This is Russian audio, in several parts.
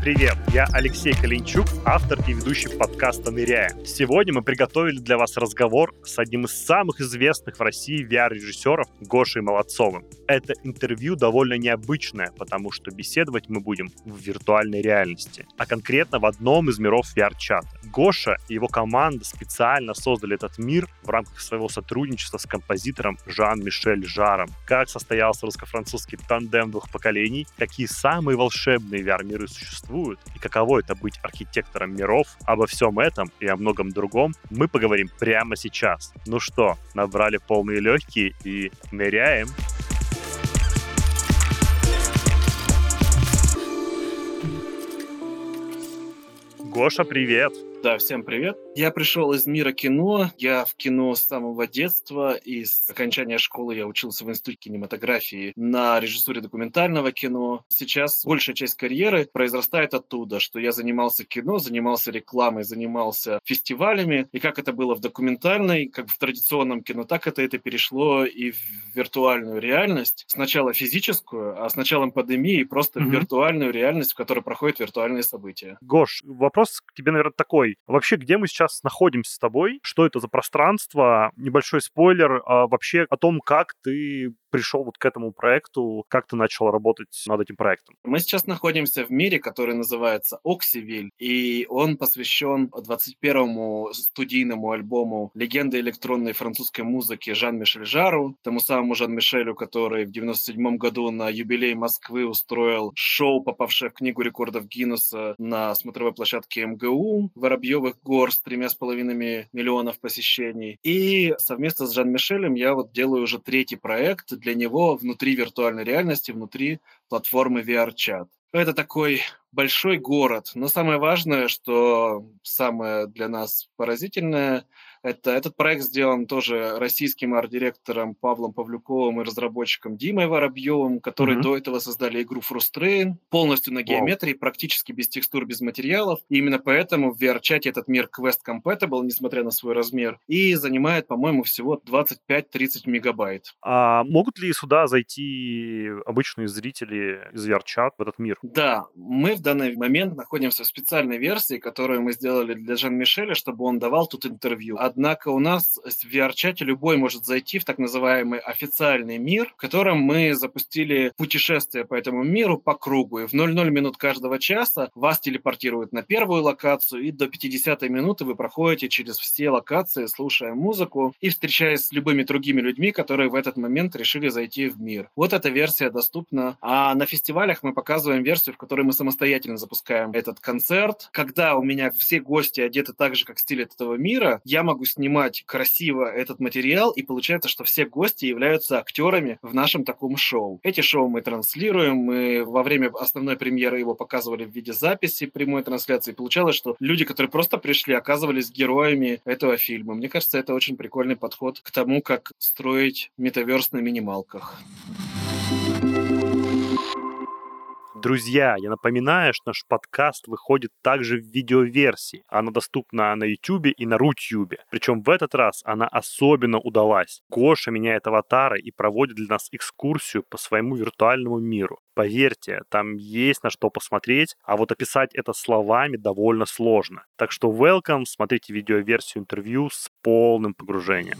привет! Я Алексей Калинчук, автор и ведущий подкаста «Ныряя». Сегодня мы приготовили для вас разговор с одним из самых известных в России VR-режиссеров Гошей Молодцовым. Это интервью довольно необычное, потому что беседовать мы будем в виртуальной реальности, а конкретно в одном из миров VR-чата. Гоша и его команда специально создали этот мир в рамках своего сотрудничества с композитором Жан-Мишель Жаром. Как состоялся русско-французский тандем двух поколений, какие самые волшебные VR-миры существуют и каково это быть архитектором миров, обо всем этом и о многом другом мы поговорим прямо сейчас. Ну что, набрали полные легкие и ныряем? Гоша, привет! Да, всем привет. Я пришел из мира кино. Я в кино с самого детства. И с окончания школы я учился в Институте кинематографии на режиссуре документального кино. Сейчас большая часть карьеры произрастает оттуда, что я занимался кино, занимался рекламой, занимался фестивалями. И как это было в документальной, как в традиционном кино, так это это перешло и в виртуальную реальность. Сначала физическую, а с началом пандемии просто mm-hmm. виртуальную реальность, в которой проходят виртуальные события. Гош, вопрос к тебе, наверное, такой тобой. Вообще, где мы сейчас находимся с тобой? Что это за пространство? Небольшой спойлер а, вообще о том, как ты пришел вот к этому проекту, как ты начал работать над этим проектом? Мы сейчас находимся в мире, который называется Оксивиль, и он посвящен 21-му студийному альбому «Легенда электронной французской музыки» Жан-Мишель Жару, тому самому Жан-Мишелю, который в 97 году на юбилей Москвы устроил шоу, попавшее в книгу рекордов Гиннесса на смотровой площадке МГУ Воробьевых гор с тремя с половиной миллионов посещений. И совместно с Жан-Мишелем я вот делаю уже третий проект для него внутри виртуальной реальности, внутри платформы VRChat. Это такой большой город, но самое важное, что самое для нас поразительное – это, этот проект сделан тоже российским арт-директором Павлом Павлюковым и разработчиком Димой Воробьевым, которые mm-hmm. до этого создали игру Frustrain, полностью на геометрии, wow. практически без текстур, без материалов. И именно поэтому в VR-чате этот мир Quest Compatible, несмотря на свой размер, и занимает, по-моему, всего 25-30 мегабайт. А могут ли сюда зайти обычные зрители из VR-чат в этот мир? Да, мы в данный момент находимся в специальной версии, которую мы сделали для Жан-Мишеля, чтобы он давал тут интервью. А Однако у нас в VR-чате любой может зайти в так называемый официальный мир, в котором мы запустили путешествие по этому миру по кругу. И в 00 минут каждого часа вас телепортируют на первую локацию, и до 50 минуты вы проходите через все локации, слушая музыку и встречаясь с любыми другими людьми, которые в этот момент решили зайти в мир. Вот эта версия доступна. А на фестивалях мы показываем версию, в которой мы самостоятельно запускаем этот концерт. Когда у меня все гости одеты так же, как в стиле этого мира, я могу могу снимать красиво этот материал, и получается, что все гости являются актерами в нашем таком шоу. Эти шоу мы транслируем, мы во время основной премьеры его показывали в виде записи прямой трансляции. Получалось, что люди, которые просто пришли, оказывались героями этого фильма. Мне кажется, это очень прикольный подход к тому, как строить метаверс на минималках. Друзья, я напоминаю, что наш подкаст выходит также в видеоверсии. Она доступна на YouTube и на Рутюбе. Причем в этот раз она особенно удалась. Гоша меняет аватары и проводит для нас экскурсию по своему виртуальному миру. Поверьте, там есть на что посмотреть, а вот описать это словами довольно сложно. Так что welcome, смотрите видеоверсию интервью с полным погружением.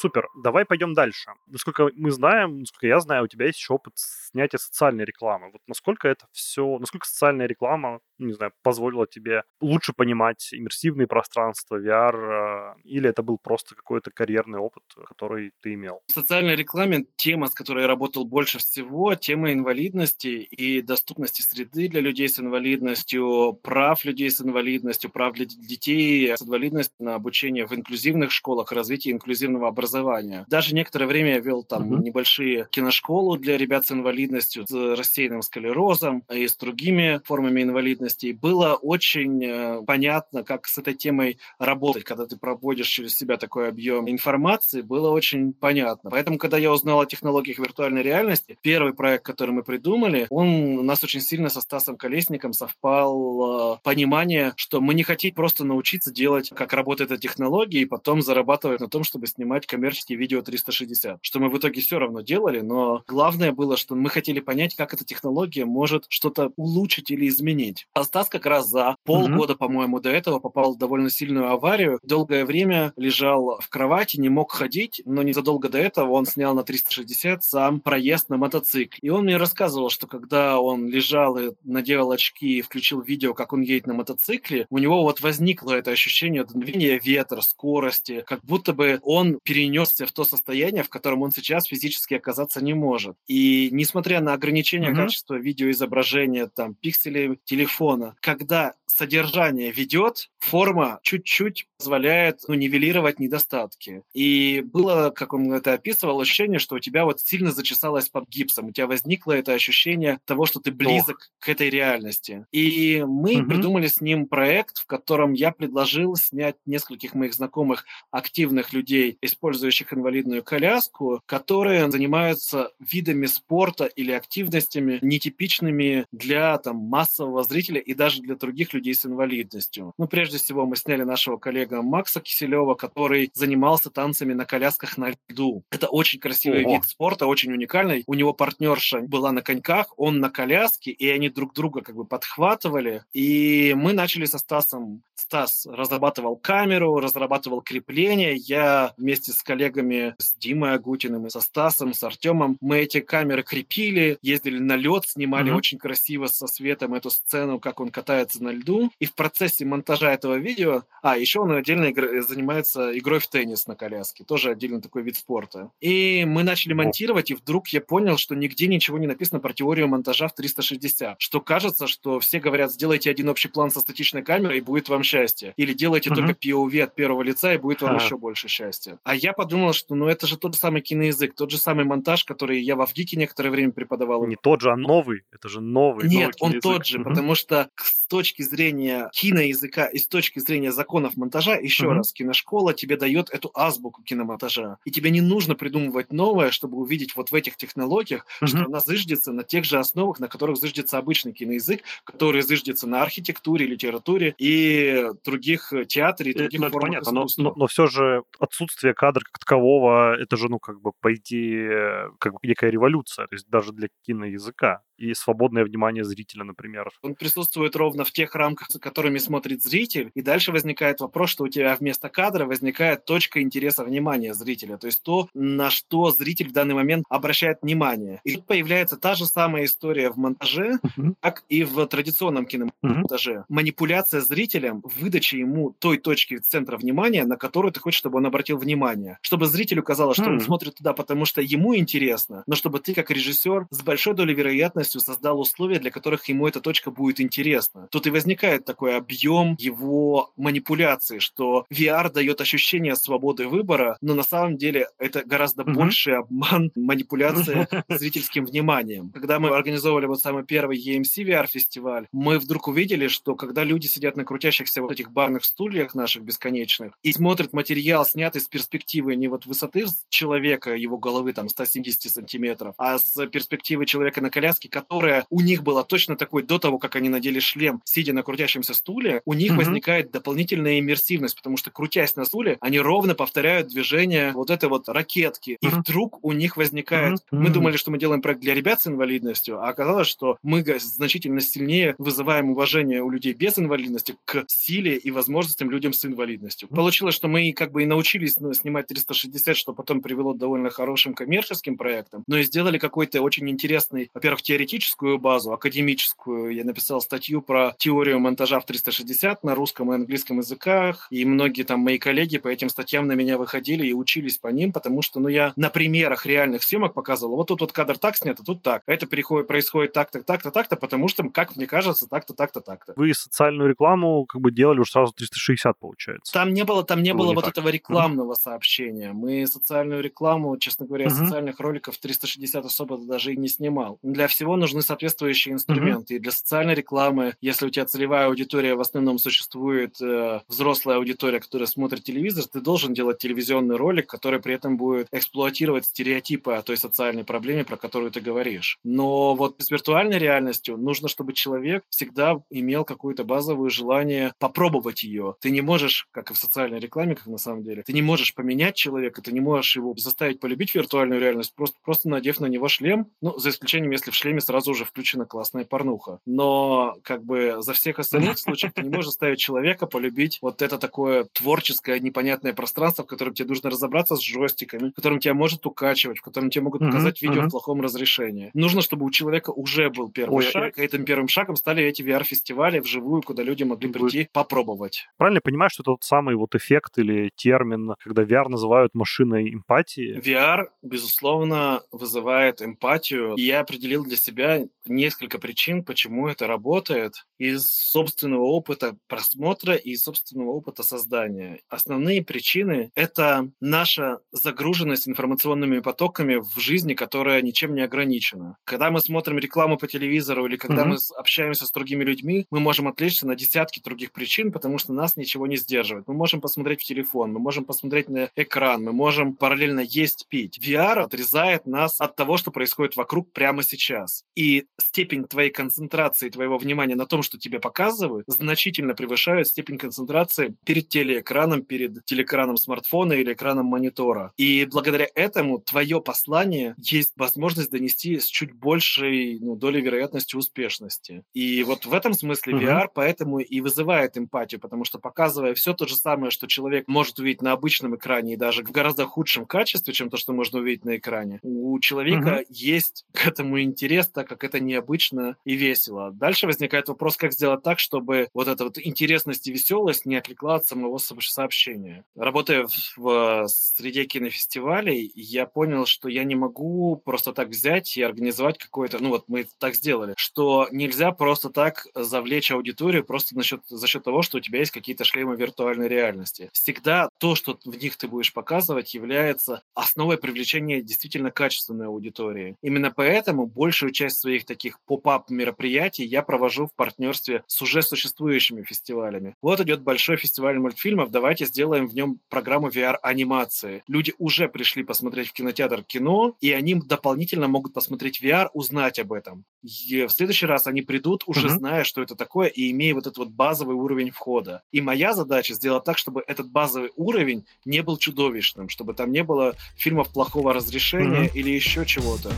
Супер, давай пойдем дальше. Насколько мы знаем, насколько я знаю, у тебя есть еще опыт снятия социальной рекламы. Вот насколько это все, насколько социальная реклама, не знаю, позволила тебе лучше понимать иммерсивные пространства, VR, э, или это был просто какой-то карьерный опыт, который ты имел? В социальной рекламе тема, с которой я работал больше всего, тема инвалидности и доступности среды для людей с инвалидностью, прав людей с инвалидностью, прав для детей с инвалидностью на обучение в инклюзивных школах, развитие инклюзивного образования образования. Даже некоторое время я вел там uh-huh. небольшие киношколу для ребят с инвалидностью, с рассеянным склерозом и с другими формами инвалидности. было очень э, понятно, как с этой темой работать, когда ты проводишь через себя такой объем информации, было очень понятно. Поэтому, когда я узнал о технологиях виртуальной реальности, первый проект, который мы придумали, он у нас очень сильно со Стасом Колесником совпал э, понимание, что мы не хотим просто научиться делать, как работает эта технология, и потом зарабатывать на том, чтобы снимать коммерческие видео 360, что мы в итоге все равно делали, но главное было, что мы хотели понять, как эта технология может что-то улучшить или изменить. А Стас как раз за полгода, mm-hmm. по-моему, до этого попал в довольно сильную аварию. Долгое время лежал в кровати, не мог ходить, но незадолго до этого он снял на 360 сам проезд на мотоцикле. И он мне рассказывал, что когда он лежал и надел очки и включил видео, как он едет на мотоцикле, у него вот возникло это ощущение дуновения ветра, скорости, как будто бы он перенесся в то состояние, в котором он сейчас физически оказаться не может. И несмотря на ограничение mm-hmm. качества видеоизображения, там, пикселей телефона, когда содержание ведет, форма чуть-чуть позволяет ну, нивелировать недостатки. И было, как он это описывал, ощущение, что у тебя вот сильно зачесалось под гипсом. У тебя возникло это ощущение того, что ты близок Ох. к этой реальности. И мы угу. придумали с ним проект, в котором я предложил снять нескольких моих знакомых активных людей, использующих инвалидную коляску, которые занимаются видами спорта или активностями нетипичными для там, массового зрителя и даже для других людей с инвалидностью. Ну, прежде всего, мы сняли нашего коллега Макса Киселева, который занимался танцами на колясках на льду. Это очень красивый Ого. вид спорта, очень уникальный. У него партнерша была на коньках, он на коляске, и они друг друга как бы подхватывали. И мы начали со Стасом. Стас разрабатывал камеру, разрабатывал крепление. Я вместе с коллегами, с Димой Агутиным и со Стасом, с Артемом, мы эти камеры крепили, ездили на лед, снимали mm-hmm. очень красиво со светом эту сцену, как он катается на льду. И в процессе монтажа этого видео... А, еще он отдельно игр... занимается игрой в теннис на коляске. Тоже отдельно такой вид спорта. И мы начали монтировать, и вдруг я понял, что нигде ничего не написано про теорию монтажа в 360. Что кажется, что все говорят, сделайте один общий план со статичной камерой, и будет вам счастье. Или делайте mm-hmm. только POV от первого лица, и будет вам а. еще больше счастья. А я подумал, что ну это же тот же самый киноязык, тот же самый монтаж, который я в Авгике некоторое время преподавал. Не тот же, а новый. Это же новый. Нет, новый он тот же, mm-hmm. потому что с точки зрения киноязыка и с точки зрения законов монтажа, еще mm-hmm. раз, киношкола тебе дает эту азбуку киномонтажа. И тебе не нужно придумывать новое, чтобы увидеть вот в этих технологиях, mm-hmm. что она зыждется на тех же основах, на которых зыждется обычный киноязык, который зыждется на архитектуре, литературе и других э, театре и э, других ну, формах понятно, но, но, но все же отсутствие кадра как такового, это же, ну, как бы, по идее, как бы некая революция, то есть даже для киноязыка и свободное внимание зрителя, например. Он присутствует ровно в тех рамках, за которыми смотрит зритель, и дальше возникает вопрос, что у тебя вместо кадра возникает точка интереса внимания зрителя, то есть то, на что зритель в данный момент обращает внимание. И тут появляется та же самая история в монтаже, uh-huh. как и в традиционном киномонтаже. Uh-huh. Манипуляция зрителем, выдача ему той точки центра внимания, на которую ты хочешь, чтобы он обратил внимание. Чтобы зрителю казалось, что uh-huh. он смотрит туда, потому что ему интересно, но чтобы ты, как режиссер, с большой долей вероятности полностью создал условия, для которых ему эта точка будет интересна. Тут и возникает такой объем его манипуляции, что VR дает ощущение свободы выбора, но на самом деле это гораздо mm-hmm. больший обман, манипуляция зрительским вниманием. Когда мы организовывали вот самый первый EMC VR-фестиваль, мы вдруг увидели, что когда люди сидят на крутящихся вот этих барных стульях наших бесконечных и смотрят материал, снятый с перспективы не вот высоты человека, его головы там 170 сантиметров, а с перспективы человека на коляске, которая у них была точно такой до того, как они надели шлем, сидя на крутящемся стуле, у них mm-hmm. возникает дополнительная иммерсивность, потому что крутясь на стуле, они ровно повторяют движение вот этой вот ракетки. И вдруг у них возникает... Мы думали, что мы делаем проект для ребят с инвалидностью, а оказалось, что мы значительно сильнее вызываем уважение у людей без инвалидности к силе и возможностям людям с инвалидностью. Получилось, что мы как бы и научились ну, снимать 360, что потом привело к довольно хорошим коммерческим проектам, но и сделали какой-то очень интересный, во-первых, теоретическую базу, академическую. Я написал статью про теорию монтажа в 360 на русском и английском языках, и многие там мои коллеги по этим статьям на меня выходили и учились по ним, потому что, ну, я на примерах реальных съемок показывал, вот тут вот кадр так снят, а тут так. А это переходит, происходит так-то, так-то, так-то, потому что, как мне кажется, так-то, так-то, так-то. Вы социальную рекламу как бы делали уже сразу 360, получается. Там не было, там не было, было не вот так. этого рекламного mm-hmm. сообщения. Мы социальную рекламу, честно говоря, mm-hmm. социальных роликов 360 особо даже и не снимал. Для всего нужны соответствующие инструменты. Mm-hmm. И для социальной рекламы, если у тебя целевая аудитория в основном существует э, взрослые взрослая аудитория, которая смотрит телевизор, ты должен делать телевизионный ролик, который при этом будет эксплуатировать стереотипы о той социальной проблеме, про которую ты говоришь. Но вот с виртуальной реальностью нужно, чтобы человек всегда имел какое-то базовое желание попробовать ее. Ты не можешь, как и в социальной рекламе, как на самом деле, ты не можешь поменять человека, ты не можешь его заставить полюбить виртуальную реальность, просто, просто надев на него шлем, ну, за исключением, если в шлеме сразу уже включена классная порнуха. Но, как бы, за всех остальных случаев ты не можешь заставить человека полюбить вот это такое творческое, непонятное пространство, в котором тебе нужно разобраться с джойстиками, в котором тебя может укачивать, в котором тебе могут показать видео в плохом разрешении. Нужно, чтобы у человека уже был первый шаг, и этим первым шагом стали эти VR-фестивали вживую, куда люди могли прийти попробовать. Правильно понимаю, что это тот самый вот эффект или термин, когда VR называют машиной эмпатии? VR, безусловно, вызывает эмпатию. И я определил для себя несколько причин, почему это работает из собственного опыта просмотра и собственного опыта создания. Основные причины — это наша загруженность информационными потоками в жизни, которая ничем не ограничена. Когда мы смотрим рекламу по телевизору или когда mm-hmm. мы общаемся с другими людьми, мы можем отвлечься на десятки других причин, потому что нас ничего не сдерживает. Мы можем посмотреть в телефон, мы можем посмотреть на экран, мы можем параллельно есть, пить. VR отрезает нас от того, что происходит вокруг прямо сейчас. И степень твоей концентрации, твоего внимания на том, что тебе показывают, значительно превышает степень концентрации перед телеэкраном, перед телекраном смартфона или экраном монитора. И благодаря этому твое послание есть возможность донести с чуть большей ну, долей вероятности успешности. И вот в этом смысле VR uh-huh. поэтому и вызывает эмпатию, потому что показывая все то же самое, что человек может увидеть на обычном экране и даже в гораздо худшем качестве, чем то, что можно увидеть на экране, у человека uh-huh. есть к этому интерес, так как это необычно и весело. Дальше возникает вопрос, как сделать так, чтобы вот эта вот интересность и веселость не отвлекла от самого сообщения. Работая в, в среде кинофестивалей, я понял, что я не могу просто так взять и организовать какое-то, ну вот мы так сделали, что нельзя просто так завлечь аудиторию просто за счет, за счет того, что у тебя есть какие-то шлемы виртуальной реальности. Всегда то, что в них ты будешь показывать, является основой привлечения действительно качественной аудитории. Именно поэтому большую часть своих таких поп-ап мероприятий я провожу в партнерстве с уже существующими фестивалями. Вот идет большой фестиваль мультфильмов, давайте сделаем в нем программу VR-анимации. Люди уже пришли посмотреть в кинотеатр кино, и они дополнительно могут посмотреть VR, узнать об этом. И в следующий раз они придут, уже uh-huh. зная, что это такое, и имея вот этот вот базовый уровень входа. И моя задача сделать так, чтобы этот базовый уровень не был чудовищным, чтобы там не было фильмов плохого разрешения uh-huh. или еще чего-то.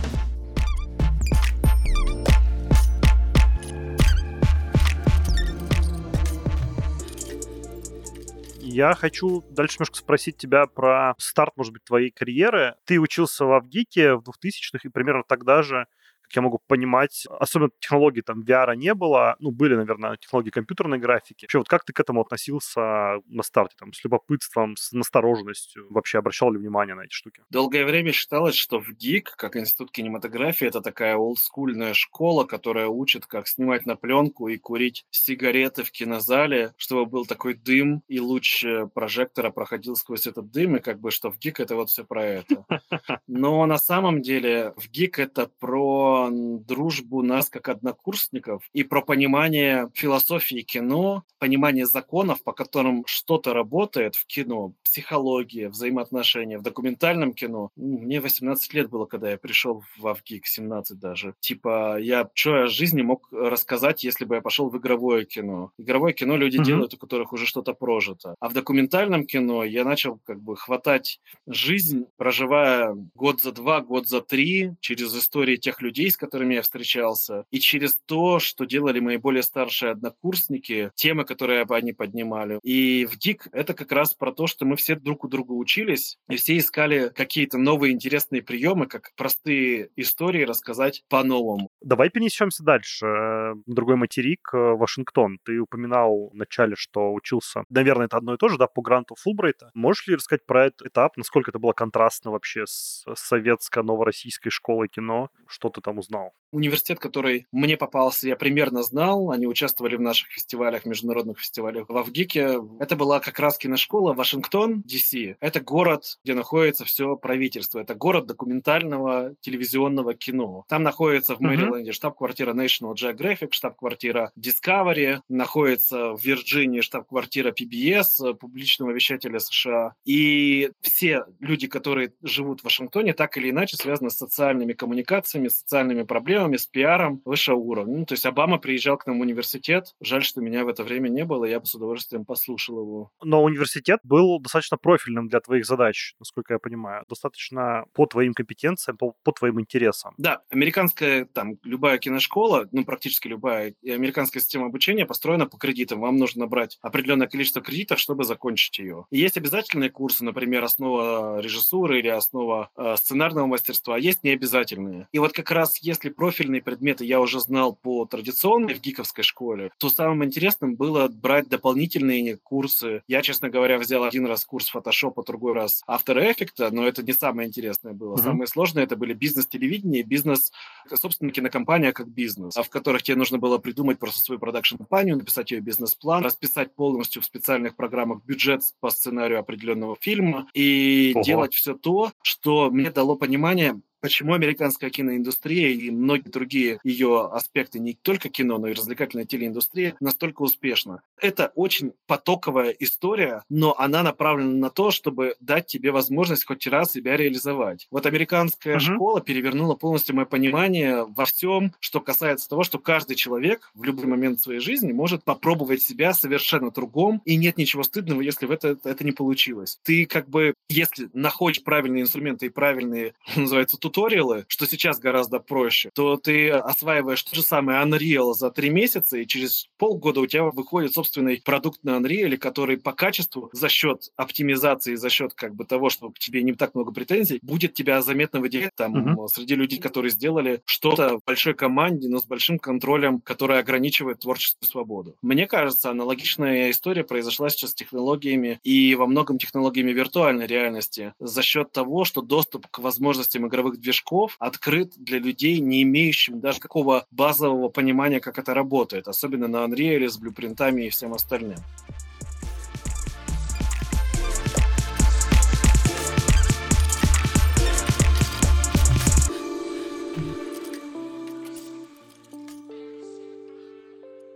Я хочу дальше немножко спросить тебя про старт, может быть, твоей карьеры. Ты учился в Авгике в 2000-х, и примерно тогда же как я могу понимать, особенно технологий там VR не было, ну, были, наверное, технологии компьютерной графики. Вообще, вот как ты к этому относился на старте, там, с любопытством, с настороженностью? Вообще обращал ли внимание на эти штуки? Долгое время считалось, что в ГИК, как институт кинематографии, это такая олдскульная школа, которая учит, как снимать на пленку и курить сигареты в кинозале, чтобы был такой дым, и луч э, прожектора проходил сквозь этот дым, и как бы, что в ГИК это вот все про это. Но на самом деле в ГИК это про дружбу нас как однокурсников и про понимание философии кино, понимание законов, по которым что-то работает в кино, психология, взаимоотношения. В документальном кино мне 18 лет было, когда я пришел в Авгик, 17 даже. Типа, я что о жизни мог рассказать, если бы я пошел в игровое кино. Игровое кино люди mm-hmm. делают, у которых уже что-то прожито. А в документальном кино я начал как бы хватать жизнь, проживая год за два, год за три через истории тех людей, с которыми я встречался, и через то, что делали мои более старшие однокурсники, темы, которые они поднимали. И в ДИК это как раз про то, что мы все друг у друга учились, и все искали какие-то новые интересные приемы, как простые истории рассказать по-новому. Давай перенесемся дальше. Другой материк, э, Вашингтон. Ты упоминал в начале, что учился, наверное, это одно и то же, да, по гранту Фулбрайта. Можешь ли рассказать про этот этап, насколько это было контрастно вообще с советско-новороссийской школой кино? Что ты там узнал? Университет, который мне попался, я примерно знал. Они участвовали в наших фестивалях, международных фестивалях в Авгике. Это была как раз киношкола Вашингтон, DC. Это город, где находится все правительство. Это город документального телевизионного кино. Там находится в Мэри Зеландии штаб-квартира National Geographic, штаб-квартира Discovery, находится в Вирджинии штаб-квартира PBS, публичного вещателя США. И все люди, которые живут в Вашингтоне, так или иначе связаны с социальными коммуникациями, социальными проблемами, с пиаром высшего уровня. Ну, то есть Обама приезжал к нам в университет. Жаль, что меня в это время не было, я бы с удовольствием послушал его. Но университет был достаточно профильным для твоих задач, насколько я понимаю. Достаточно по твоим компетенциям, по, по твоим интересам. Да, американская, там, любая киношкола, ну, практически любая, и американская система обучения построена по кредитам. Вам нужно набрать определенное количество кредитов, чтобы закончить ее. И есть обязательные курсы, например, основа режиссуры или основа э, сценарного мастерства, а есть необязательные. И вот как раз если профильные предметы я уже знал по традиционной в гиковской школе, то самым интересным было брать дополнительные курсы. Я, честно говоря, взял один раз курс Photoshop, а другой раз After Effects, но это не самое интересное было. Mm-hmm. Самое сложное это были бизнес-телевидение, бизнес, собственно, кинокомпания как бизнес, а в которых тебе нужно было придумать просто свою продакшн-компанию, написать ее бизнес-план, расписать полностью в специальных программах бюджет по сценарию определенного фильма и Ого. делать все то, что мне дало понимание, почему американская киноиндустрия и многие другие ее аспекты, не только кино, но и развлекательная телеиндустрия, настолько успешна. Это очень потоковая история, но она направлена на то, чтобы дать тебе возможность хоть раз себя реализовать. Вот американская uh-huh. школа перевернула полностью мое понимание во всем, что касается того, что каждый человек в любой момент своей жизни может попробовать себя совершенно другом, и нет ничего стыдного, если в это, это не получилось. Ты как бы, если находишь правильные инструменты и правильные, называется, туториалы, что сейчас гораздо проще, то ты осваиваешь то же самое Unreal за три месяца, и через полгода у тебя выходит собственный продукт на Unreal, который по качеству за счет оптимизации, за счет как бы того, что к тебе не так много претензий, будет тебя заметно выделять там mm-hmm. среди людей, которые сделали что-то в большой команде, но с большим контролем, который ограничивает творческую свободу. Мне кажется, аналогичная история произошла сейчас с технологиями и во многом технологиями виртуальной реальности за счет того, что доступ к возможностям игровых движков открыт для людей, не имеющим даже какого базового понимания, как это работает, особенно на Unreal с блюпринтами и всем остальным.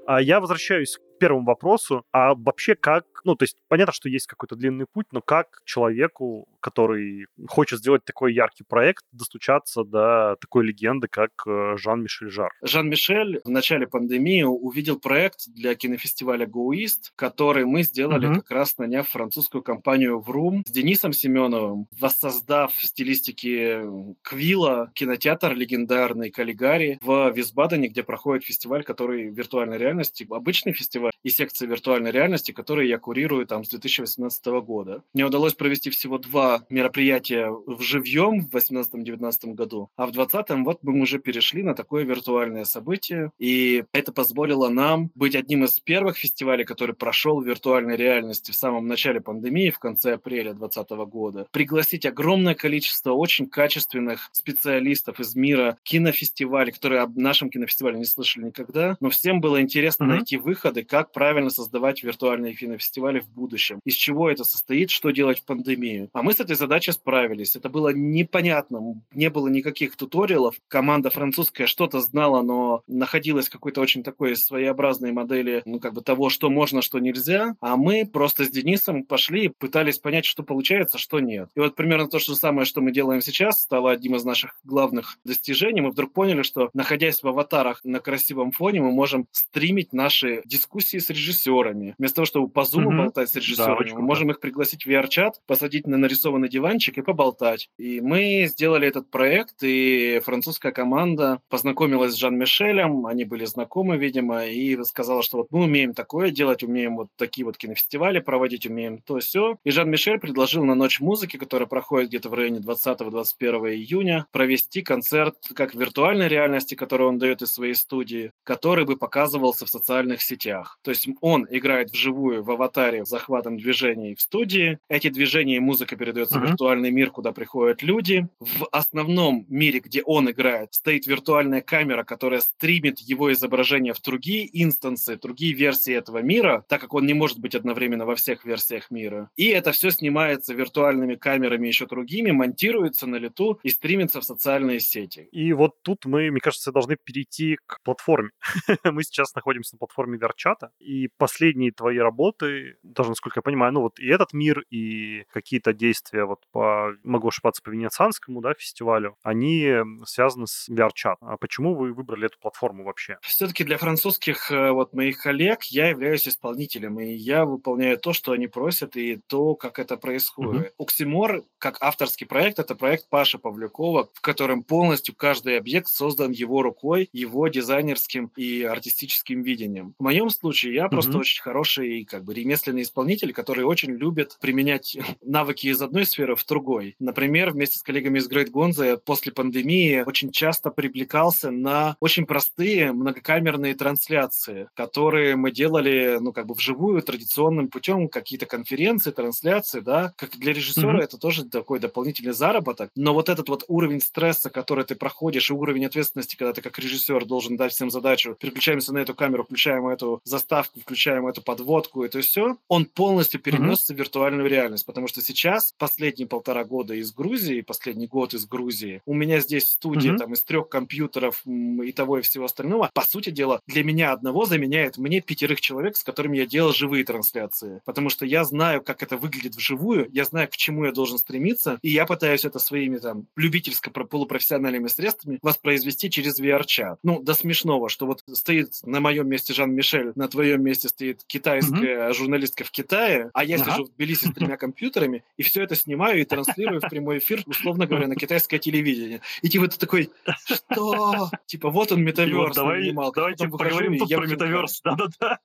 А я возвращаюсь первому вопросу. А вообще как... Ну, то есть понятно, что есть какой-то длинный путь, но как человеку, который хочет сделать такой яркий проект, достучаться до такой легенды, как э, Жан-Мишель Жар? Жан-Мишель в начале пандемии увидел проект для кинофестиваля East, который мы сделали mm-hmm. как раз наняв французскую компанию Vroom с Денисом Семеновым, воссоздав в стилистике Квилла кинотеатр легендарный Каллигари в Висбадене, где проходит фестиваль, который виртуальной реальности, обычный фестиваль, и секции виртуальной реальности, которые я курирую там с 2018 года. Мне удалось провести всего два мероприятия в живьем в 2018-2019 году, а в 2020 вот мы уже перешли на такое виртуальное событие, и это позволило нам быть одним из первых фестивалей, который прошел в виртуальной реальности в самом начале пандемии, в конце апреля 2020 года, пригласить огромное количество очень качественных специалистов из мира кинофестивалей, которые об нашем кинофестивале не слышали никогда, но всем было интересно mm-hmm. найти выходы, как правильно создавать виртуальные кинофестивали в будущем, из чего это состоит, что делать в пандемию. А мы с этой задачей справились. Это было непонятно, не было никаких туториалов. Команда французская что-то знала, но находилась в какой-то очень такой своеобразной модели, ну, как бы того, что можно, что нельзя. А мы просто с Денисом пошли и пытались понять, что получается, что нет. И вот примерно то же самое, что мы делаем сейчас, стало одним из наших главных достижений. Мы вдруг поняли, что, находясь в аватарах на красивом фоне, мы можем стримить наши дискуссии с режиссерами. Вместо того, чтобы по Zoom mm-hmm. болтать с режиссерами, да, мы можем их пригласить в VR-чат, посадить на нарисованный диванчик и поболтать. И мы сделали этот проект, и французская команда познакомилась с Жан-Мишелем, они были знакомы, видимо, и сказала, что вот мы умеем такое делать, умеем вот такие вот кинофестивали проводить, умеем то все. И Жан-Мишель предложил на Ночь музыки, которая проходит где-то в районе 20-21 июня, провести концерт как в виртуальной реальности, который он дает из своей студии, который бы показывался в социальных сетях. То есть он играет вживую в аватаре с захватом движений в студии. Эти движения и музыка передается uh-huh. в виртуальный мир, куда приходят люди. В основном мире, где он играет, стоит виртуальная камера, которая стримит его изображение в другие инстансы, другие версии этого мира, так как он не может быть одновременно во всех версиях мира. И это все снимается виртуальными камерами еще другими, монтируется на лету и стримится в социальные сети. И вот тут мы, мне кажется, должны перейти к платформе. мы сейчас находимся на платформе Верчата, и последние твои работы, даже насколько я понимаю, ну вот и этот мир, и какие-то действия вот по, могу ошибаться, по Венецианскому, да, фестивалю, они связаны с VRChat. А почему вы выбрали эту платформу вообще? Все-таки для французских э, вот моих коллег я являюсь исполнителем, и я выполняю то, что они просят, и то, как это происходит. Уксимор, как авторский проект, это проект Паши Павлюкова, в котором полностью каждый объект создан его рукой, его дизайнерским и артистическим видением. В моем случае я uh-huh. просто очень хороший как бы ремесленный исполнитель, который очень любит применять навыки из одной сферы в другой. Например, вместе с коллегами из Great Gonza после пандемии очень часто привлекался на очень простые многокамерные трансляции, которые мы делали, ну, как бы вживую, традиционным путем, какие-то конференции, трансляции, да. Как для режиссера mm-hmm. это тоже такой дополнительный заработок. Но вот этот вот уровень стресса, который ты проходишь, и уровень ответственности, когда ты как режиссер должен дать всем задачу, переключаемся на эту камеру, включаем эту заставку, включаем эту подводку, это все, он полностью перенесся mm-hmm. в виртуальную реальность. Потому что сейчас, последние полтора года из Грузии, последний год из Грузии, у меня здесь в студии mm-hmm. там из трех компьютеров и того и всего остального, по сути дела, для меня одного заменяет мне пятерых человек, с которыми я делал живые трансляции. Потому что я знаю, как это выглядит вживую, я знаю, к чему я должен стремиться, и я пытаюсь это своими там любительско-полупрофессиональными средствами воспроизвести через VR-чат. Ну, до смешного, что вот стоит на моем месте Жан-Мишель, на твоем месте стоит китайская mm-hmm. журналистка в Китае, а я сижу uh-huh. в Тбилиси с тремя компьютерами, и все это снимаю и транслирую в прямой эфир, условно говоря, на китайское телевидение. И типа ты такой, что? Типа вот он метаверс давай, Давайте поговорим тут про метаверс. Да-да-да.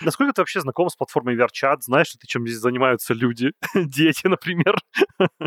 Насколько ты вообще знаком с платформой VRChat? Знаешь ли ты, чем здесь занимаются люди? Дети, например?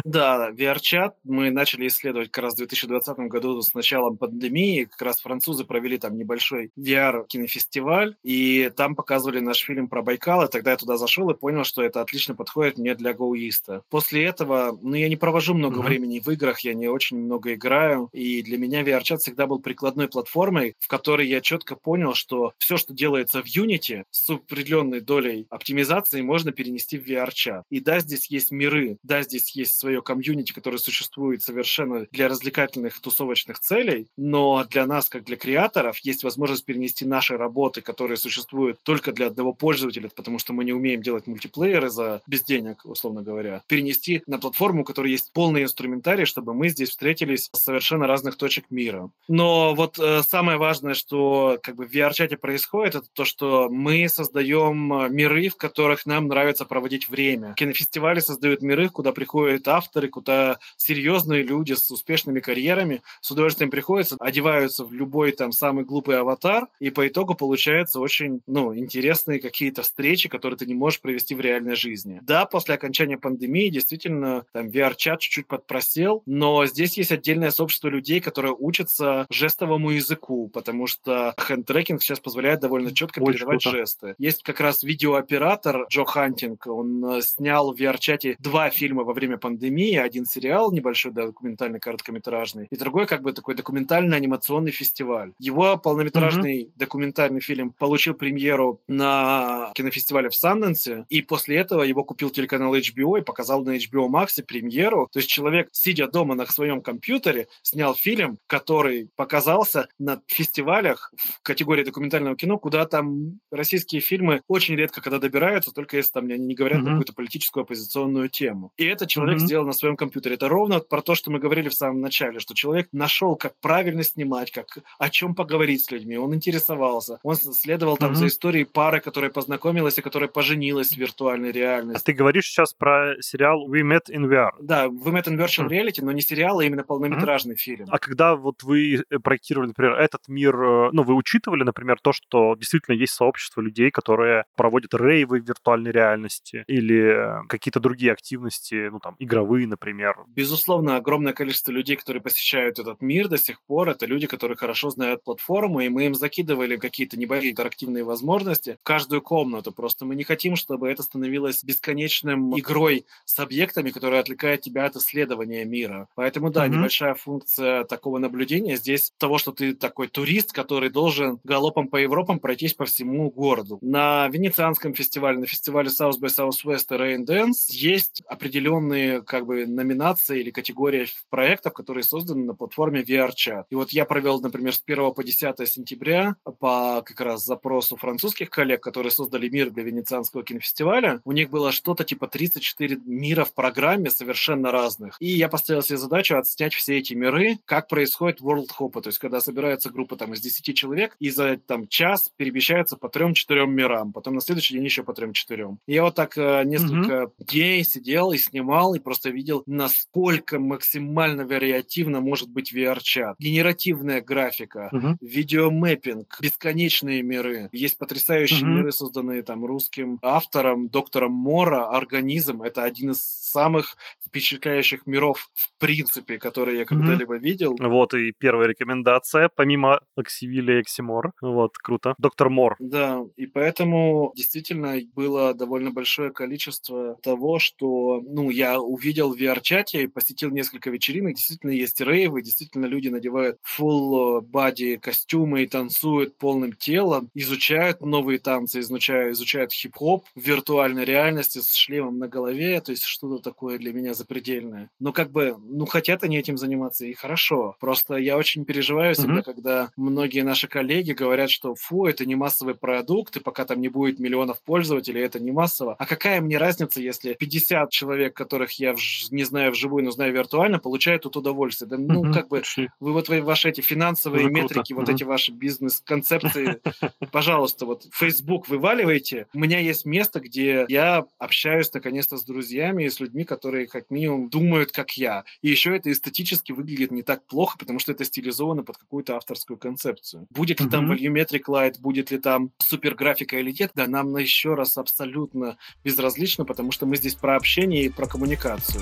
Да, VRChat мы начали исследовать как раз в 2020 году с началом пандемии. Как раз французы провели там небольшой VR-кинофестиваль, и там показывали наш фильм про Байкал, и тогда я туда зашел и понял, что это отлично подходит мне для гоуиста. После этого, ну, я не провожу много mm-hmm. времени в играх, я не очень много играю, и для меня VRChat всегда был прикладной платформой, в которой я четко понял, что все, что делается в Unity, с определенной долей оптимизации можно перенести в VR-чат. И да, здесь есть миры, да, здесь есть свое комьюнити, которое существует совершенно для развлекательных тусовочных целей, но для нас, как для креаторов, есть возможность перенести наши работы, которые существуют только для одного пользователя, потому что мы не умеем делать мультиплееры за без денег, условно говоря, перенести на платформу, у которой есть полный инструментарий, чтобы мы здесь встретились с совершенно разных точек мира. Но вот э, самое важное, что как бы в VR-чате происходит, это то, что мы создаем э, миры, в которых нам нравится проводить время. Кинофестивали создают миры, куда приходят авторы, куда серьезные люди с успешными карьерами с удовольствием приходят, одеваются в любой там самый глупый аватар, и по итогу получается очень, ну, интересные какие-то встречи, которые ты не можешь провести в реальной жизни. Да, после окончания пандемии действительно там VR-чат чуть-чуть подпросел, но здесь есть отдельное сообщество людей, которые учатся жестовому языку, потому что hand-tracking сейчас позволяет довольно четко Очень передавать круто. жесты. Есть как раз видеооператор Джо Хантинг, он э, снял в VR-чате два фильма во время пандемии, один сериал небольшой, документальный, короткометражный, и другой как бы такой документальный анимационный фестиваль. Его полнометражный mm-hmm. документальный фильм получил премьеру на кинофестивале в Санденсе, и после этого его купил телеканал HBO и показал на HBO Max премьеру. То есть человек, сидя дома на своем компьютере, снял фильм, который показался на фестивалях в категории документального кино, куда там российские фильмы очень редко когда добираются, только если там они не говорят mm-hmm. какую-то политическую оппозиционную тему. И этот человек mm-hmm. сделал на своем компьютере. Это ровно про то, что мы говорили в самом начале, что человек нашел, как правильно снимать, как о чем поговорить с людьми. Он интересовался. Он следовал там mm-hmm. за историей пары, которая познакомилась и которая поженилась в виртуальной реальности. А ты говоришь сейчас про сериал We Met in VR. Да, We Met in Virtual mm-hmm. Reality, но не сериал, а именно полнометражный mm-hmm. фильм. А когда вот вы э, проектировали, например, этот мир, э, ну, вы учитывали, например, то, что действительно есть сообщество людей, которые проводят рейвы в виртуальной реальности или э, какие-то другие активности, ну, там, игровые, например? Безусловно, огромное количество людей, которые посещают этот мир до сих пор, это люди, которые хорошо знают платформу, и мы им закидывали какие-то небольшие интерактивные определенные возможности в каждую комнату. Просто мы не хотим, чтобы это становилось бесконечным игрой с объектами, которые отвлекают тебя от исследования мира. Поэтому, да, mm-hmm. небольшая функция такого наблюдения здесь того, что ты такой турист, который должен галопом по Европам пройтись по всему городу. На Венецианском фестивале, на фестивале South by Southwest и Rain Dance есть определенные как бы номинации или категории проектов, которые созданы на платформе VRChat. И вот я провел, например, с 1 по 10 сентября по как раз запросу французских коллег, которые создали мир для Венецианского кинофестиваля. У них было что-то типа 34 мира в программе совершенно разных. И я поставил себе задачу отснять все эти миры, как происходит World Hop, то есть когда собирается группа там из 10 человек и за там час перемещаются по трем-четырем мирам, потом на следующий день еще по трем-четырем. Я вот так э, несколько mm-hmm. дней сидел и снимал, и просто видел, насколько максимально вариативно может быть VR-чат. Генеративная графика, mm-hmm. видеомэппинг, бесконечные миры. Есть потрясающие mm-hmm. миры, созданные там русским автором, доктором Мора. Организм — это один из самых впечатляющих миров в принципе, которые я когда-либо mm-hmm. видел. Вот и первая рекомендация, помимо Оксивиля и Оксимор. Вот, круто. Доктор Мор. Да, и поэтому действительно было довольно большое количество того, что, ну, я увидел в VR-чате посетил несколько вечеринок. Действительно есть рейвы, действительно люди надевают full body костюмы и танцуют полным телом, изучают новые танцы, изучают, изучают хип-хоп в виртуальной реальности с шлемом на голове, то есть что-то такое для меня запредельное. Но как бы, ну, хотят они этим заниматься, и хорошо. Просто я очень переживаю всегда, mm-hmm. когда многие наши коллеги говорят, что фу, это не массовый продукт, и пока там не будет миллионов пользователей, это не массово. А какая мне разница, если 50 человек, которых я в, не знаю вживую, но знаю виртуально, получают тут удовольствие? Да, ну, mm-hmm. как бы, вы вот ваши эти финансовые ну, метрики, mm-hmm. вот эти ваши бизнес-концепции, пожалуйста, вот Facebook вываливайте. У меня есть место, где я общаюсь наконец-то с друзьями и с людьми, которые как минимум думают, как я. И еще это эстетически выглядит не так плохо, потому что это стилизовано под какую-то авторскую концепцию. Будет ли mm-hmm. там volumetric light, будет ли там суперграфика или нет, да нам на еще раз абсолютно безразлично, потому что мы здесь про общение и про коммуникацию.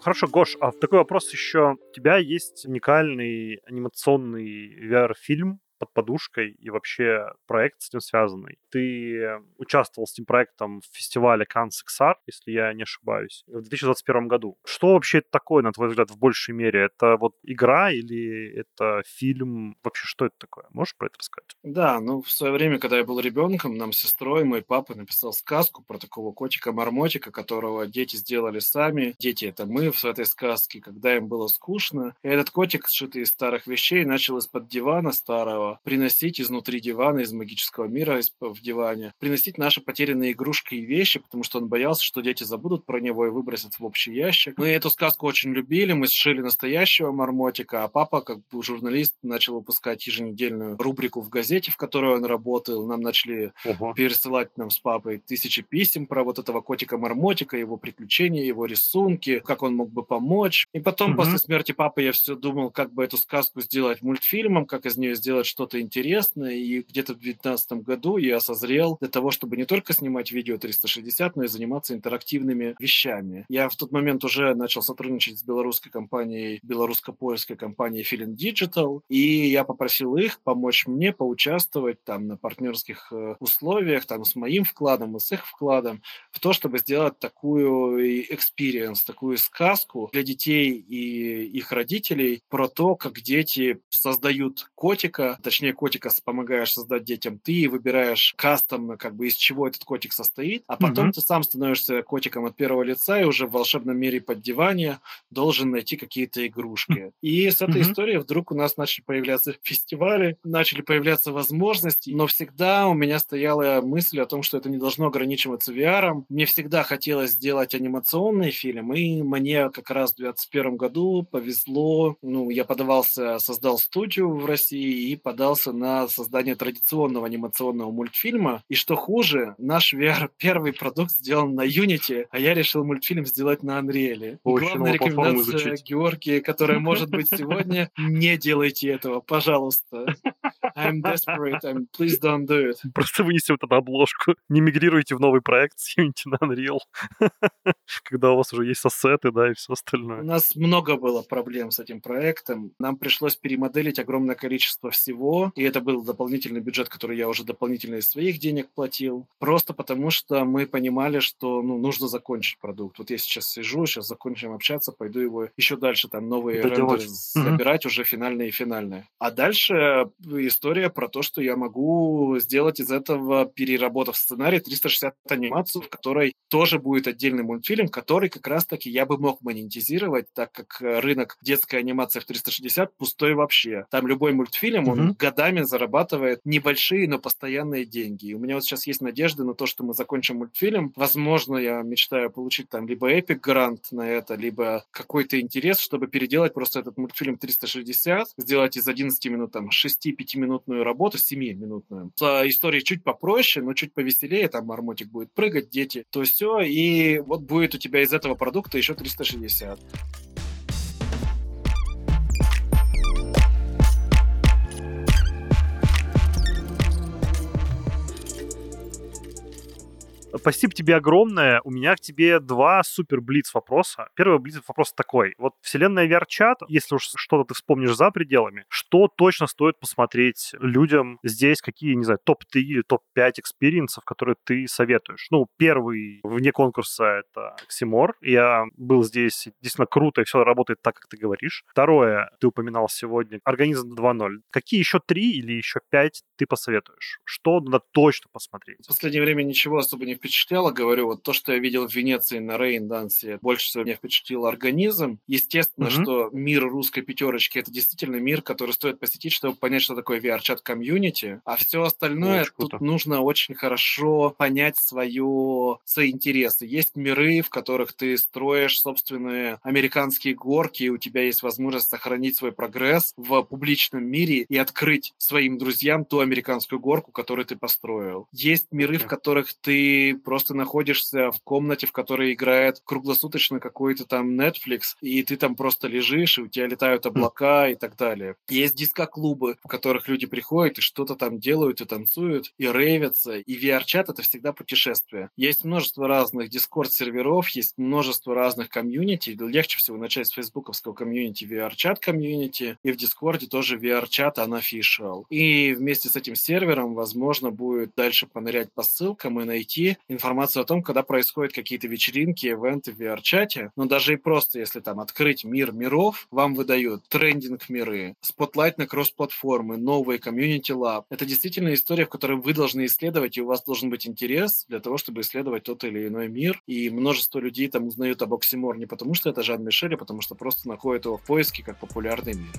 Хорошо, Гош, а такой вопрос еще. У тебя есть уникальный анимационный VR-фильм, под подушкой и вообще проект с ним связанный. Ты участвовал с этим проектом в фестивале Cannes XR, если я не ошибаюсь, в 2021 году. Что вообще это такое, на твой взгляд, в большей мере? Это вот игра или это фильм? Вообще, что это такое? Можешь про это рассказать? Да, ну, в свое время, когда я был ребенком, нам с сестрой мой папа написал сказку про такого котика-мармотика, которого дети сделали сами. Дети — это мы в этой сказке, когда им было скучно. И этот котик, сшитый из старых вещей, начал из-под дивана старого приносить изнутри дивана, из магического мира в диване, приносить наши потерянные игрушки и вещи, потому что он боялся, что дети забудут про него и выбросят в общий ящик. Мы эту сказку очень любили, мы сшили настоящего мармотика, а папа, как бы журналист, начал выпускать еженедельную рубрику в газете, в которой он работал. Нам начали Ого. пересылать нам с папой тысячи писем про вот этого котика-мармотика, его приключения, его рисунки, как он мог бы помочь. И потом, угу. после смерти папы, я все думал, как бы эту сказку сделать мультфильмом, как из нее сделать что что-то интересное, и где-то в 2019 году я созрел для того, чтобы не только снимать видео 360, но и заниматься интерактивными вещами. Я в тот момент уже начал сотрудничать с белорусской компанией, белорусско-польской компанией Feeling Digital, и я попросил их помочь мне поучаствовать там на партнерских э, условиях, там с моим вкладом и с их вкладом, в то, чтобы сделать такую experience, такую сказку для детей и их родителей про то, как дети создают котика, точнее котика помогаешь создать детям ты, выбираешь кастомно, как бы из чего этот котик состоит, а потом mm-hmm. ты сам становишься котиком от первого лица и уже в волшебном мире под диване должен найти какие-то игрушки. И с этой mm-hmm. историей вдруг у нас начали появляться фестивали, начали появляться возможности, но всегда у меня стояла мысль о том, что это не должно ограничиваться VR. Мне всегда хотелось сделать анимационный фильм, и мне как раз в 2021 году повезло, ну, я подавался, создал студию в России и подал подался на создание традиционного анимационного мультфильма. И что хуже, наш VR первый продукт сделан на Unity, а я решил мультфильм сделать на Unreal. Главная рекомендация Георгии, которая может быть сегодня, не делайте этого, пожалуйста. I'm desperate, I'm, please don't do it. Просто вынесем эту обложку. Не мигрируйте в новый проект с Unity на Unreal, когда у вас уже есть ассеты, да, и все остальное. У нас много было проблем с этим проектом. Нам пришлось перемоделить огромное количество всего, и это был дополнительный бюджет, который я уже дополнительно из своих денег платил, просто потому что мы понимали, что ну, нужно закончить продукт. Вот я сейчас сижу, сейчас закончим общаться, пойду его еще дальше, там новые рендеры собирать, уже финальные и финальные. А дальше э, история про то, что я могу сделать из этого, переработав сценарий, 360 анимацию, в которой тоже будет отдельный мультфильм, который как раз-таки я бы мог монетизировать, так как э, рынок детской анимации в 360 пустой вообще. Там любой мультфильм, он mm-hmm. годами зарабатывает небольшие, но постоянные деньги. И у меня вот сейчас есть надежда на то, что мы закончим мультфильм. Возможно, я мечтаю получить там либо Epic грант на это, либо какой-то интерес, чтобы переделать просто этот мультфильм 360, сделать из 11 минут там 6-5-минутную работу, 7-минутную. С историей чуть попроще, но чуть повеселее, там Мармотик будет прыгать, дети, то все, и вот будет у тебя из этого продукта еще 360. Спасибо тебе огромное. У меня к тебе два супер блиц вопроса. Первый блиц вопрос такой. Вот вселенная VR-чат, если уж что-то ты вспомнишь за пределами, что точно стоит посмотреть людям здесь, какие, не знаю, топ-3 или топ-5 experience ов, которые ты советуешь? Ну, первый вне конкурса — это Oxymore. Я был здесь, действительно круто, и все работает так, как ты говоришь. Второе, ты упоминал сегодня, Организм 2.0. Какие еще три или еще пять ты посоветуешь? Что надо точно посмотреть? В последнее время ничего особо не впечатляло, говорю, вот то, что я видел в Венеции на Рейн-дансе, больше всего меня впечатлил организм. Естественно, mm-hmm. что мир русской пятерочки это действительно мир, который стоит посетить, чтобы понять, что такое VR-чат комьюнити. А все остальное очень тут круто. нужно очень хорошо понять свое, свои интересы. Есть миры, в которых ты строишь собственные американские горки, и у тебя есть возможность сохранить свой прогресс в публичном мире и открыть своим друзьям ту американскую горку, которую ты построил. Есть миры, okay. в которых ты просто находишься в комнате, в которой играет круглосуточно какой-то там Netflix, и ты там просто лежишь, и у тебя летают хм. облака и так далее. Есть диско-клубы, в которых люди приходят и что-то там делают, и танцуют, и рейвятся, и VR-чат — это всегда путешествие. Есть множество разных Discord-серверов, есть множество разных комьюнити, легче всего начать с фейсбуковского комьюнити VRChat community, и в Discord е тоже VRChat unofficial. И вместе с этим сервером, возможно, будет дальше понырять по ссылкам и найти информацию о том, когда происходят какие-то вечеринки, ивенты в VR-чате. Но даже и просто, если там открыть мир миров, вам выдают trending миры, spotlight на кросс-платформы, новые community lab. Это действительно история, в которой вы должны исследовать, и у вас должен быть интерес для того, чтобы исследовать тот или иной мир. И множество людей там узнают об Oxymore не потому, что это Жан Мишель, а потому что просто находят его в поиске как популярный мир.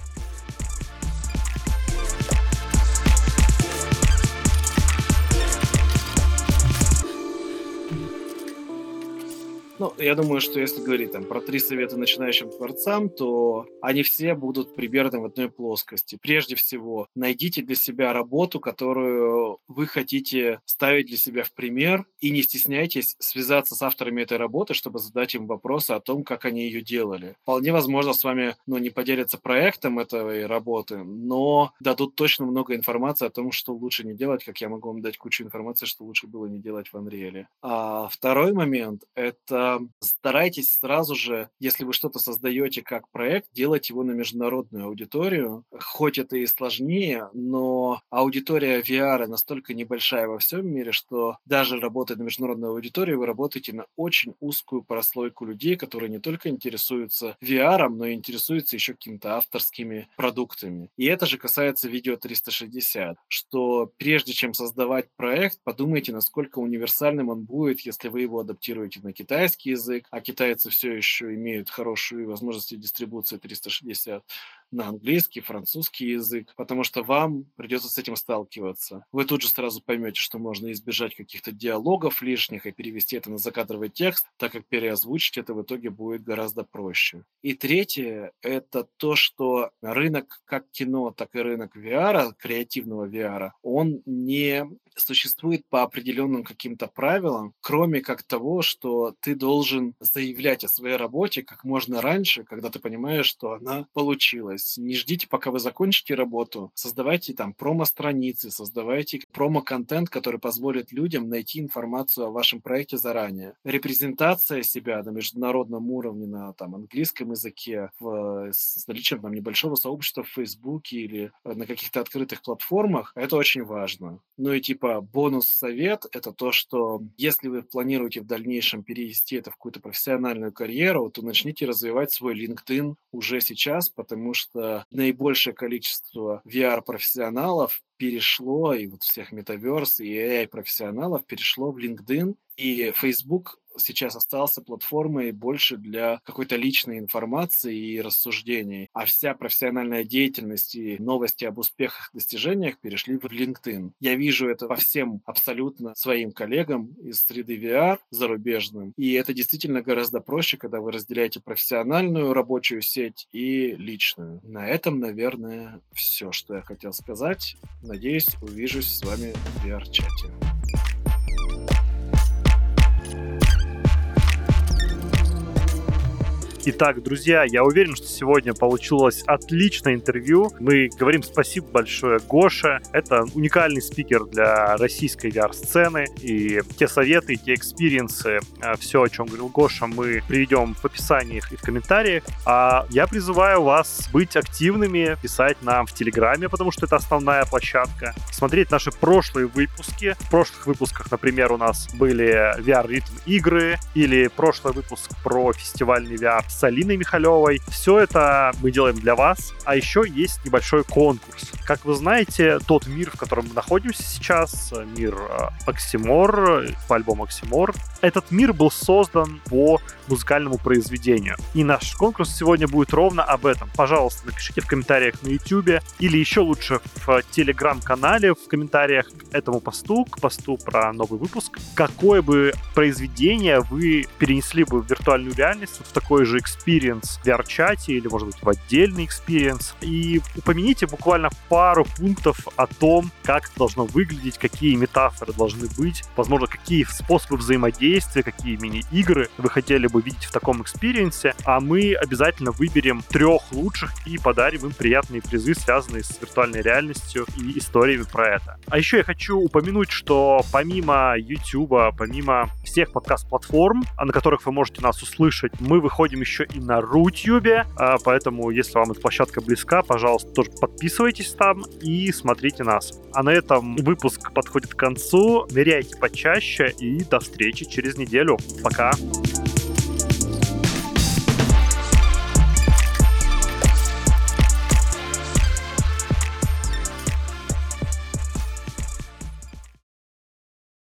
Ну, я думаю, что если говорить там про три совета начинающим творцам, то они все будут примерно в одной плоскости. Прежде всего, найдите для себя работу, которую вы хотите ставить для себя в пример, и не стесняйтесь связаться с авторами этой работы, чтобы задать им вопросы о том, как они ее делали. Вполне возможно, с вами ну, не поделятся проектом этой работы, но дадут точно много информации о том, что лучше не делать, как я могу вам дать кучу информации, что лучше было не делать в Unreal. А второй момент — это старайтесь сразу же, если вы что-то создаете как проект, делать его на международную аудиторию. Хоть это и сложнее, но аудитория VR настолько небольшая во всем мире, что даже работая на международную аудиторию, вы работаете на очень узкую прослойку людей, которые не только интересуются VR, но и интересуются еще какими-то авторскими продуктами. И это же касается видео 360, что прежде чем создавать проект, подумайте, насколько универсальным он будет, если вы его адаптируете на китайский английский язык, а китайцы все еще имеют хорошие возможности дистрибуции 360 на английский, французский язык, потому что вам придется с этим сталкиваться. Вы тут же сразу поймете, что можно избежать каких-то диалогов лишних и перевести это на закадровый текст, так как переозвучить это в итоге будет гораздо проще. И третье — это то, что рынок как кино, так и рынок VR, креативного VR, он не существует по определенным каким-то правилам, кроме как того, что ты должен заявлять о своей работе как можно раньше, когда ты понимаешь, что она получилась есть не ждите, пока вы закончите работу. Создавайте там промо-страницы, создавайте промо-контент, который позволит людям найти информацию о вашем проекте заранее. Репрезентация себя на международном уровне, на там, английском языке, в, с наличием там, небольшого сообщества в Фейсбуке или на каких-то открытых платформах, это очень важно. Ну и типа бонус-совет — это то, что если вы планируете в дальнейшем перевести это в какую-то профессиональную карьеру, то начните развивать свой LinkedIn уже сейчас, потому что наибольшее количество VR-профессионалов перешло, и вот всех метаверс, и AI-профессионалов перешло в LinkedIn, и Facebook сейчас остался платформой больше для какой-то личной информации и рассуждений, а вся профессиональная деятельность и новости об успехах, достижениях перешли в LinkedIn. Я вижу это по всем абсолютно своим коллегам из среды VR зарубежным, и это действительно гораздо проще, когда вы разделяете профессиональную рабочую сеть и личную. На этом, наверное, все, что я хотел сказать. Надеюсь, увижусь с вами в VR-чате. Итак, друзья, я уверен, что сегодня получилось отличное интервью. Мы говорим спасибо большое Гоше. Это уникальный спикер для российской VR-сцены. И те советы, те experience ы, э, все, о чем говорил Гоша, мы приведем в описании и в комментариях. А я призываю вас быть активными, писать нам в Телеграме, потому что это основная площадка. Смотреть наши прошлые выпуски. В прошлых выпусках, например, у нас были VR-ритм игры или прошлый выпуск про фестивальный VR с Алиной Михалевой. Все это мы делаем для вас. А еще есть небольшой конкурс. Как вы знаете, тот мир, в котором мы находимся сейчас, мир э, Оксимор, по альбому Оксимор, этот мир был создан по музыкальному произведению. И наш конкурс сегодня будет ровно об этом. Пожалуйста, напишите в комментариях на YouTube или еще лучше в телеграм-канале в комментариях к этому посту, к посту про новый выпуск, какое бы произведение вы перенесли бы в виртуальную реальность, в такой же experience в VR-чате или, может быть, в отдельный experience. И упомяните буквально пару пунктов о том, как это должно выглядеть, какие метафоры должны быть, возможно, какие способы взаимодействия, какие мини-игры вы хотели бы видеть в таком experience е, а мы обязательно выберем трех лучших и подарим им приятные призы, связанные с виртуальной реальностью и историями про это. А еще я хочу упомянуть, что помимо YouTube, помимо всех подкаст-платформ, на которых вы можете нас услышать, мы выходим еще и на Рутюбе, а, поэтому если вам эта площадка близка, пожалуйста, тоже подписывайтесь там и смотрите нас. А на этом выпуск подходит к концу. Ныряйте почаще и до встречи через неделю. Пока!